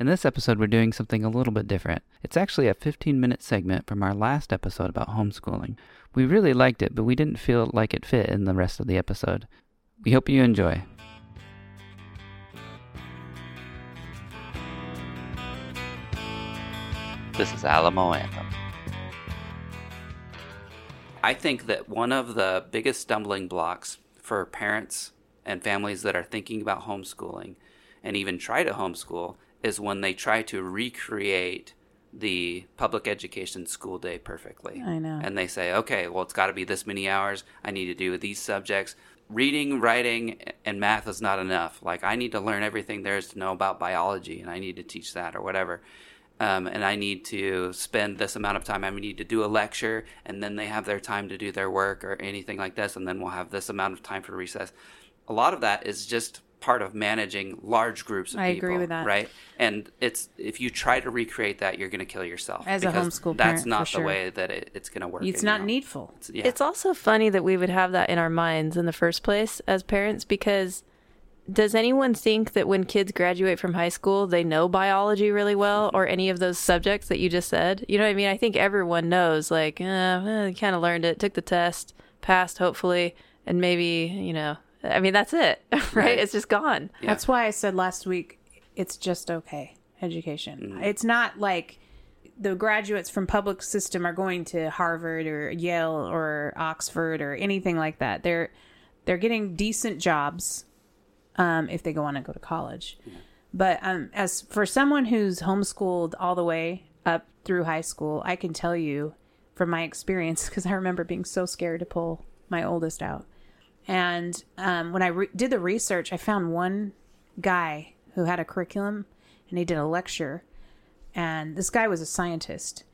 In this episode, we're doing something a little bit different. It's actually a 15 minute segment from our last episode about homeschooling. We really liked it, but we didn't feel like it fit in the rest of the episode. We hope you enjoy. This is Alamo Anthem. I think that one of the biggest stumbling blocks for parents and families that are thinking about homeschooling and even try to homeschool is when they try to recreate the public education school day perfectly. I know. And they say, okay, well, it's got to be this many hours. I need to do these subjects. Reading, writing, and math is not enough. Like, I need to learn everything there is to know about biology, and I need to teach that or whatever. Um, and I need to spend this amount of time. I need to do a lecture, and then they have their time to do their work or anything like this, and then we'll have this amount of time for recess. A lot of that is just part of managing large groups of I people. agree with that. Right? And it's if you try to recreate that, you're going to kill yourself. As a because homeschool that's parent, not for the sure. way that it, it's going to work. It's not your needful. It's, yeah. It's also funny that we would have that in our minds in the first place as parents because does anyone think that when kids graduate from high school they know biology really well or any of those subjects that you just said? You know what I mean? I think everyone knows like, uh, eh, kind of learned it, took the test, passed hopefully, and maybe, you know, I mean that's it, right? Right. It's just gone. Yeah. That's why I said last week it's just okay education. Mm. It's not like the graduates from public system are going to Harvard or Yale or Oxford or anything like that. They're they're getting decent jobs um, if they go on and go to college. But um, as for someone who's homeschooled all the way up through high school, I can tell you from my experience because I remember being so scared to pull my oldest out. And um, when I re- did the research, I found one guy who had a curriculum and he did a lecture. And this guy was a scientist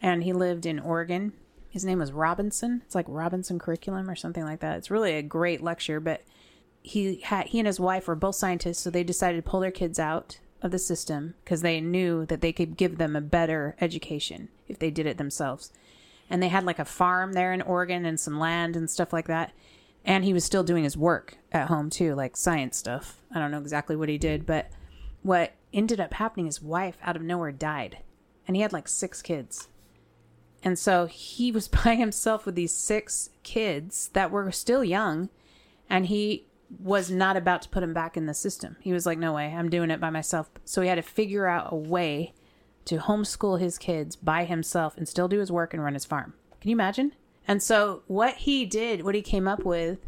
and he lived in Oregon. His name was Robinson. It's like Robinson Curriculum or something like that. It's really a great lecture, but he had he and his wife were both scientists, so they decided to pull their kids out of the system because they knew that they could give them a better education if they did it themselves. And they had like a farm there in Oregon and some land and stuff like that. And he was still doing his work at home too, like science stuff. I don't know exactly what he did, but what ended up happening, his wife out of nowhere died. And he had like six kids. And so he was by himself with these six kids that were still young. And he was not about to put them back in the system. He was like, no way, I'm doing it by myself. So he had to figure out a way to homeschool his kids by himself and still do his work and run his farm. Can you imagine? And so what he did, what he came up with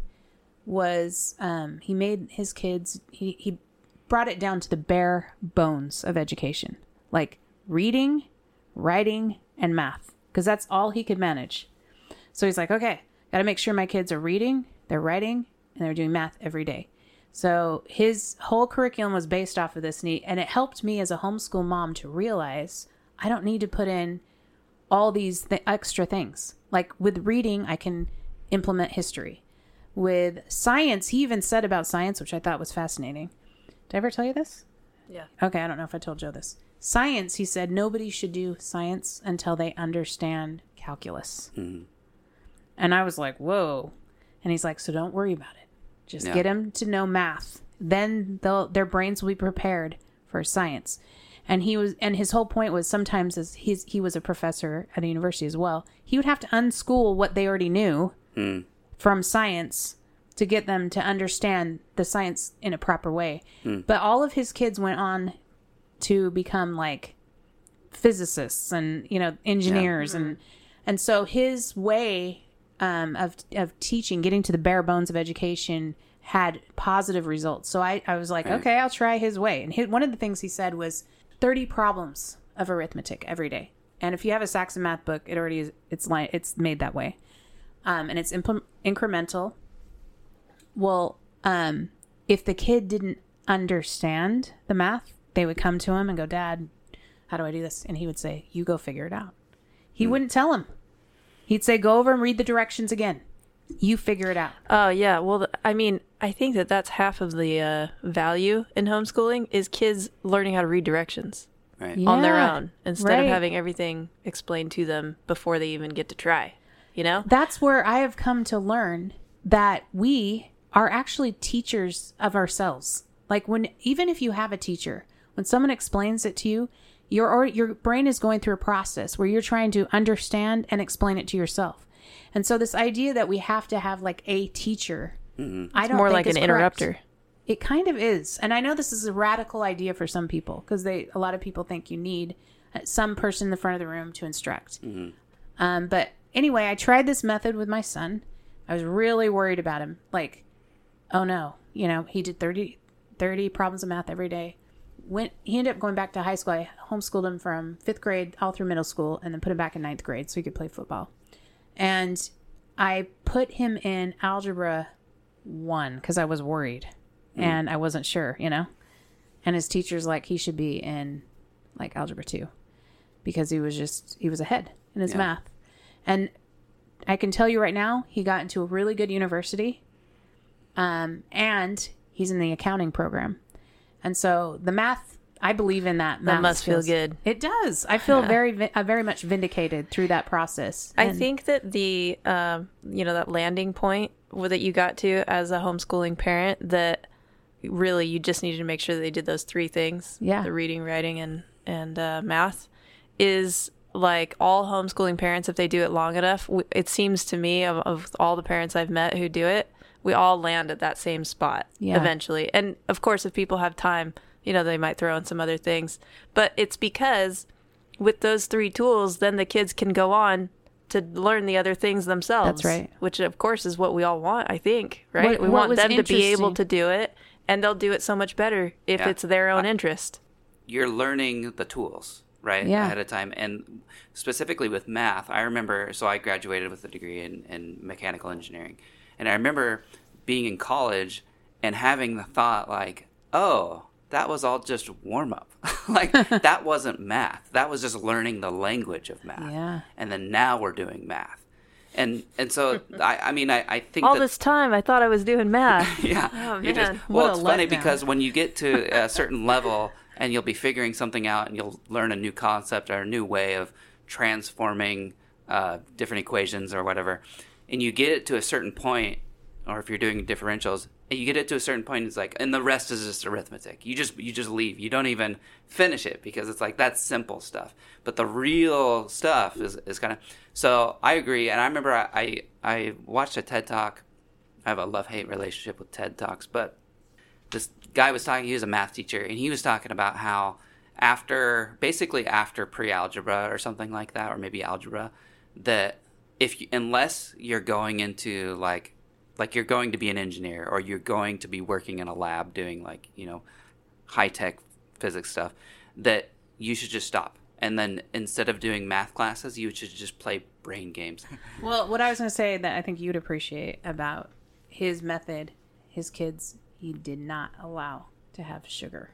was um, he made his kids, he, he brought it down to the bare bones of education, like reading, writing, and math, because that's all he could manage. So he's like, okay, got to make sure my kids are reading, they're writing, and they're doing math every day. So his whole curriculum was based off of this, and, he, and it helped me as a homeschool mom to realize I don't need to put in all these th- extra things. Like with reading, I can implement history. With science, he even said about science, which I thought was fascinating. Did I ever tell you this? Yeah. Okay, I don't know if I told Joe this. Science, he said, nobody should do science until they understand calculus. Mm-hmm. And I was like, whoa. And he's like, so don't worry about it. Just Yeah. get them to know math. Then they'll, their brains will be prepared for science. And he was, and his whole point was sometimes as he's, he was a professor at a university as well. He would have to unschool what they already knew from science to get them to understand the science in a proper way. But all of his kids went on to become like physicists and you know engineers and and so his way um, of of teaching, getting to the bare bones of education, had positive results. So I I was like, Right. okay, I'll try his way. And he, one of the things he said was thirty problems of arithmetic every day. And if you have a Saxon math book, it already is. It's like it's made that way, um, and it's impl- incremental. Well, um, if the kid didn't understand the math, they would come to him and go, "Dad, how do I do this?" And he would say, "You go figure it out." He wouldn't tell him. He'd say, "Go over and read the directions again. You figure it out." Oh yeah, well, I mean, I think that that's half of the uh, value in homeschooling is kids learning how to read directions Right. on their own instead of having everything explained to them before they even get to try. You know? That's where I have come to learn that we are actually teachers of ourselves. Like when even if you have a teacher, when someone explains it to you, your your brain is going through a process where you're trying to understand and explain it to yourself. And so this idea that we have to have like a teacher, I don't More think like an correct. interrupter. It kind of is. And I know this is a radical idea for some people because they a lot of people think you need uh, some person in the front of the room to instruct. Um, but anyway, I tried this method with my son. I was really worried about him. Like, oh no, you know, he did 30, 30 problems of math every day. Went he ended up going back to high school. I homeschooled him from fifth grade all through middle school and then put him back in ninth grade so he could play football. And I put him in algebra one because I was worried and I wasn't sure, you know. And his teacher's like he should be in like algebra two because he was just he was ahead in his Yeah. math. And I can tell you right now, he got into a really good university, um, and he's in the accounting program. And so the math, I believe in that. That must feel good. It does. I feel very, uh, very much vindicated through that process. I And- think that the um, you know that landing point that you got to as a homeschooling parent that really you just needed to make sure that they did those three things Yeah. the reading writing and and uh, math is like all homeschooling parents if they do it long enough it seems to me of, of all the parents i've met who do it we all land at that same spot Yeah. eventually and of course if people have time you know they might throw in some other things but it's because with those three tools, then the kids can go on to learn the other things themselves. That's right. Which, of course, is what we all want, I think, right? What- we what want them to be able to do it, and they'll do it so much better if Yeah. it's their own interest. you're learning the tools right Yeah. ahead of time and specifically with math i remember so i graduated with a degree in, in mechanical engineering and i remember being in college and having the thought like oh that was all just warm up like that wasn't math that was just learning the language of math Yeah. and then now we're doing math and and so i, I mean I, I think All that, this time, I thought I was doing math. yeah. Oh, You're just- well, What it's funny letdown. because when you get to a certain level and you'll be figuring something out and you'll learn a new concept or a new way of transforming uh, different equations or whatever, and you get it to a certain point, or if you're doing differentials, you get it to a certain point, it's like, and the rest is just arithmetic. You just you just leave. You don't even finish it because it's like that's simple stuff. But the real stuff is, is kind of. So I agree, and I remember I, I I watched a TED talk. I have a love hate relationship with TED talks, but this guy was talking. He was a math teacher, and he was talking about how after basically after pre-algebra or something like that, or maybe algebra, that if you, unless you're going into like like you're going to be an engineer or you're going to be working in a lab doing like you know high tech physics stuff, that you should just stop. And then instead of doing math classes, you should just play brain games. Well, what I was going to say that I think you'd appreciate about his method, his kids, he did not allow to have sugar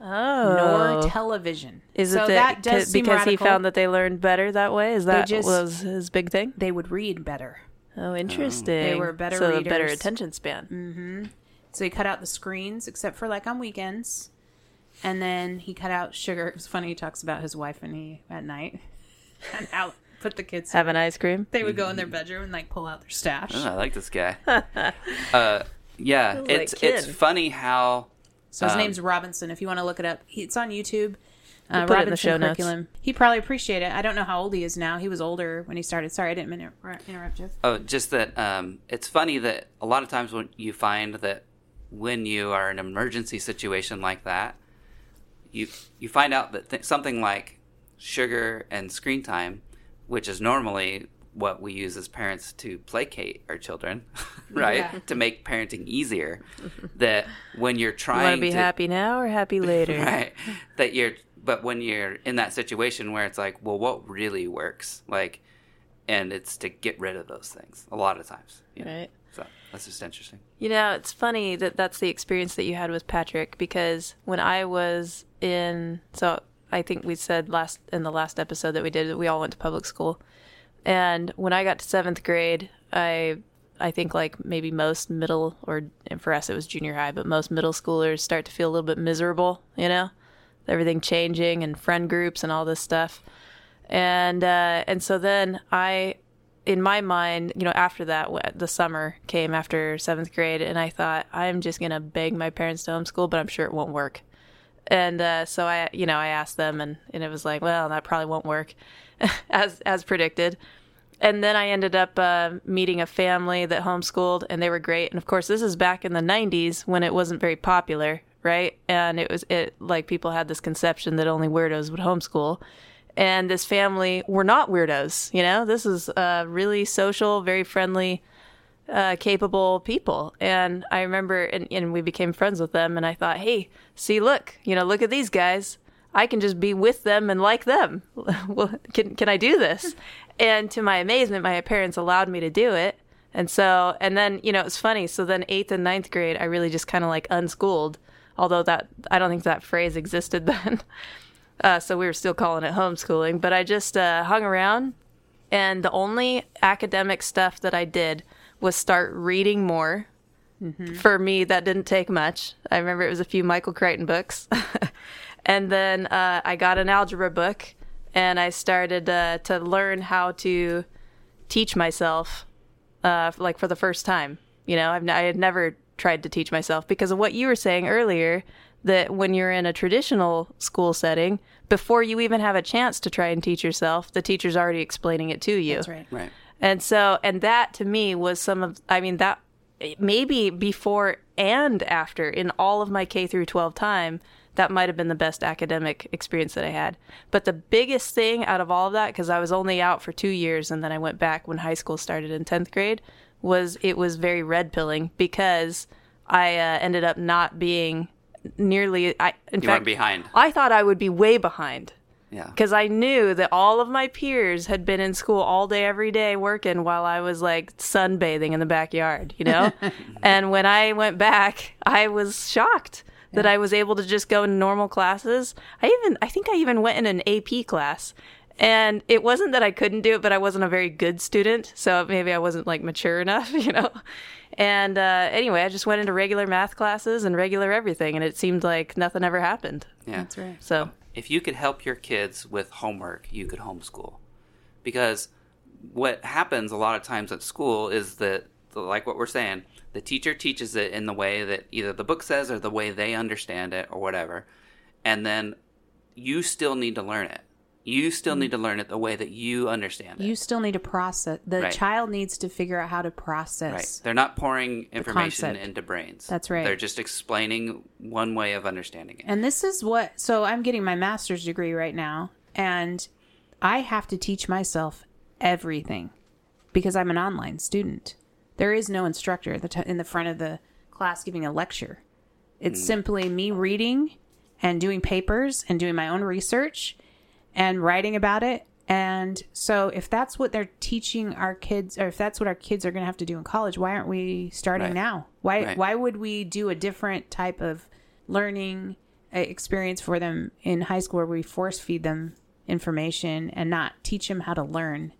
Oh. nor television. Is so it that that, does c- seem because he found that they learned better that way? Is that just- was his big thing? they would read better? Oh, interesting. They were better so a better attention span. So he cut out the screens except for like on weekends. And then he cut out sugar. It was funny. He talks about his wife and he at night and out put the kids. Have an ice cream. They would go in their bedroom and like pull out their stash. Oh, I like this guy. uh, yeah, it's kid. it's funny how So his Um, name's Robinson. If you want to look it up, he, it's on YouTube. Uh, put it in the Robinson show notes. He probably appreciate it. I don't know how old he is now. He was older when he started. Sorry, I didn't mean to inter- interrupt you. Oh, just that um, it's funny that a lot of times when you find that when you are in an emergency situation like that, you you find out that th- something like sugar and screen time, which is normally what we use as parents to placate our children, right? Yeah. To make parenting easier, that when you're You trying want to be happy now or happy later? right that you're but when you're in that situation where it's like well what really works like and it's to get rid of those things a lot of times you know? Right. so that's just interesting You know, it's funny that that's the experience that you had with Patrick because when I was in, so I think we said last in the last episode that we did that we all went to public school, and when I got to seventh grade, I I think like maybe most middle or for us it was junior high, but most middle schoolers start to feel a little bit miserable, you know, everything changing and friend groups and all this stuff, and uh, and so then I in my mind, you know, after that, the summer came after seventh grade, and I thought, I'm just to beg my parents to homeschool, but I'm sure it won't work. And uh, so I, you know, I asked them, and, and it was like, well, that probably won't work, as as predicted. And then I ended up uh, meeting a family that homeschooled, and they were great. And of course, this is back in the '90s when it wasn't very popular, right? And it was it like people had this conception that only weirdos would homeschool. And this family were not weirdos, you know. This is uh, really social, very friendly, uh, capable people. And I remember, and, and we became friends with them. And I thought, hey, see, look, you know, look at these guys. I can just be with them and like them. well, can can I do this? and to my amazement, my parents allowed me to do it. And so, and then you know, it's funny. So then, eighth and ninth grade, I really just kind of like unschooled. Although that I don't think that phrase existed then. Uh, so we were still calling it homeschooling. But I just uh, hung around, and the only academic stuff that I did was start reading more. For me, that didn't take much. I remember it was a few Michael Crichton books. And then uh, I got an algebra book and I started uh, to learn how to teach myself, uh, like for the first time. You know, I've, n- I had never tried to teach myself because of what you were saying earlier that when you're in a traditional school setting, before you even have a chance to try and teach yourself, the teacher's already explaining it to you. That's right. Right. And so, and that to me was some of, I mean, that maybe before and after in all of my K through 12 time, that might have been the best academic experience that I had. But the biggest thing out of all of that, because I was only out for two years and then I went back when high school started in 10th grade, was it was very red pilling because I uh, ended up not being nearly, I, in You fact, weren't behind. I thought I would be way behind Yeah. because I knew that all of my peers had been in school all day, every day working while I was like sunbathing in the backyard, you know? and when I went back, I was shocked that I was able to just go in normal classes. I even, I think I even went in an AP class. And it wasn't that I couldn't do it, but I wasn't a very good student. So maybe I wasn't like mature enough, you know? And uh, anyway, I just went into regular math classes and regular everything. And it seemed like nothing ever happened. Yeah. That's right. So if you could help your kids with homework, you could homeschool. Because what happens a lot of times at school is that, like what we're saying, the teacher teaches it in the way that either the book says or the way they understand it or whatever. And then you still need to learn it. You still need to learn it the way that you understand it. You still need to process. The Right. child needs to figure out how to process. Right. process. They're not pouring information into brains. That's right. They're just explaining one way of understanding it. And this is what. So I'm getting my master's degree right now, and I have to teach myself everything because I'm an online student. There is no instructor the t- in the front of the class giving a lecture. It's simply me reading and doing papers and doing my own research and writing about it. And so, if that's what they're teaching our kids, or if that's what our kids are going to have to do in college, why aren't we starting Right. now? Why Right. why would we do a different type of learning uh, experience for them in high school where we force feed them information and not teach them how to learn?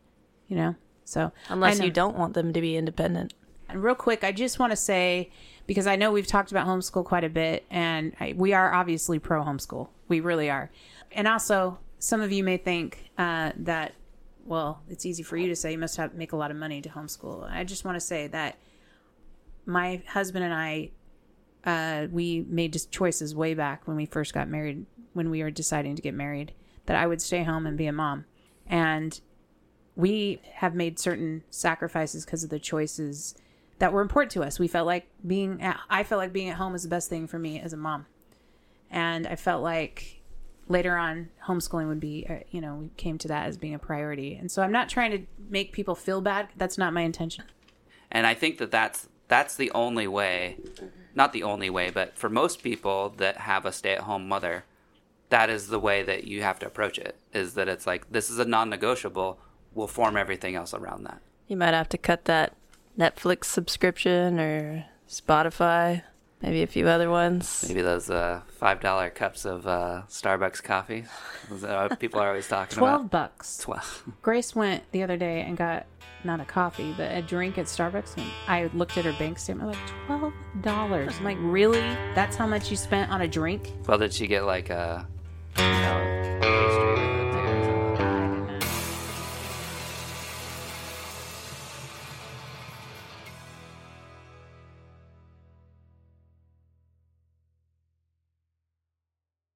You know, so unless you don't want them to be independent. and real quick, I just want to say because I know we've talked about homeschool quite a bit, and I, we are obviously pro homeschool. We really are. And also, some of you may think uh, that, well, it's easy for you to say you must have make a lot of money to homeschool. I just want to say that my husband and I, uh, we made just choices way back when we first got married, when we were deciding to get married, that I would stay home and be a mom, and we have made certain sacrifices because of the choices that were important to us. We felt like being at, I felt like being at home was the best thing for me as a mom. And I felt like later on homeschooling would be uh, you know, we came to that as being a priority. And so I'm not trying to make people feel bad. That's not my intention. and I think that that's that's the only way, not the only way, but for most people that have a stay-at-home mother, that is the way that you have to approach it. Is that it's like this is a non-negotiable. We'll form everything else around that. You might have to cut that Netflix subscription or Spotify, maybe a few other ones. Maybe those uh, five dollar cups of uh, Starbucks coffee. Those are what people are always talking 12 about. bucks. Twelve. Grace went the other day and got not a coffee, but a drink at Starbucks. And I looked at her bank statement, like twelve dollars. I'm like, really? That's how much you spent on a drink? Well, did she get like a, you know,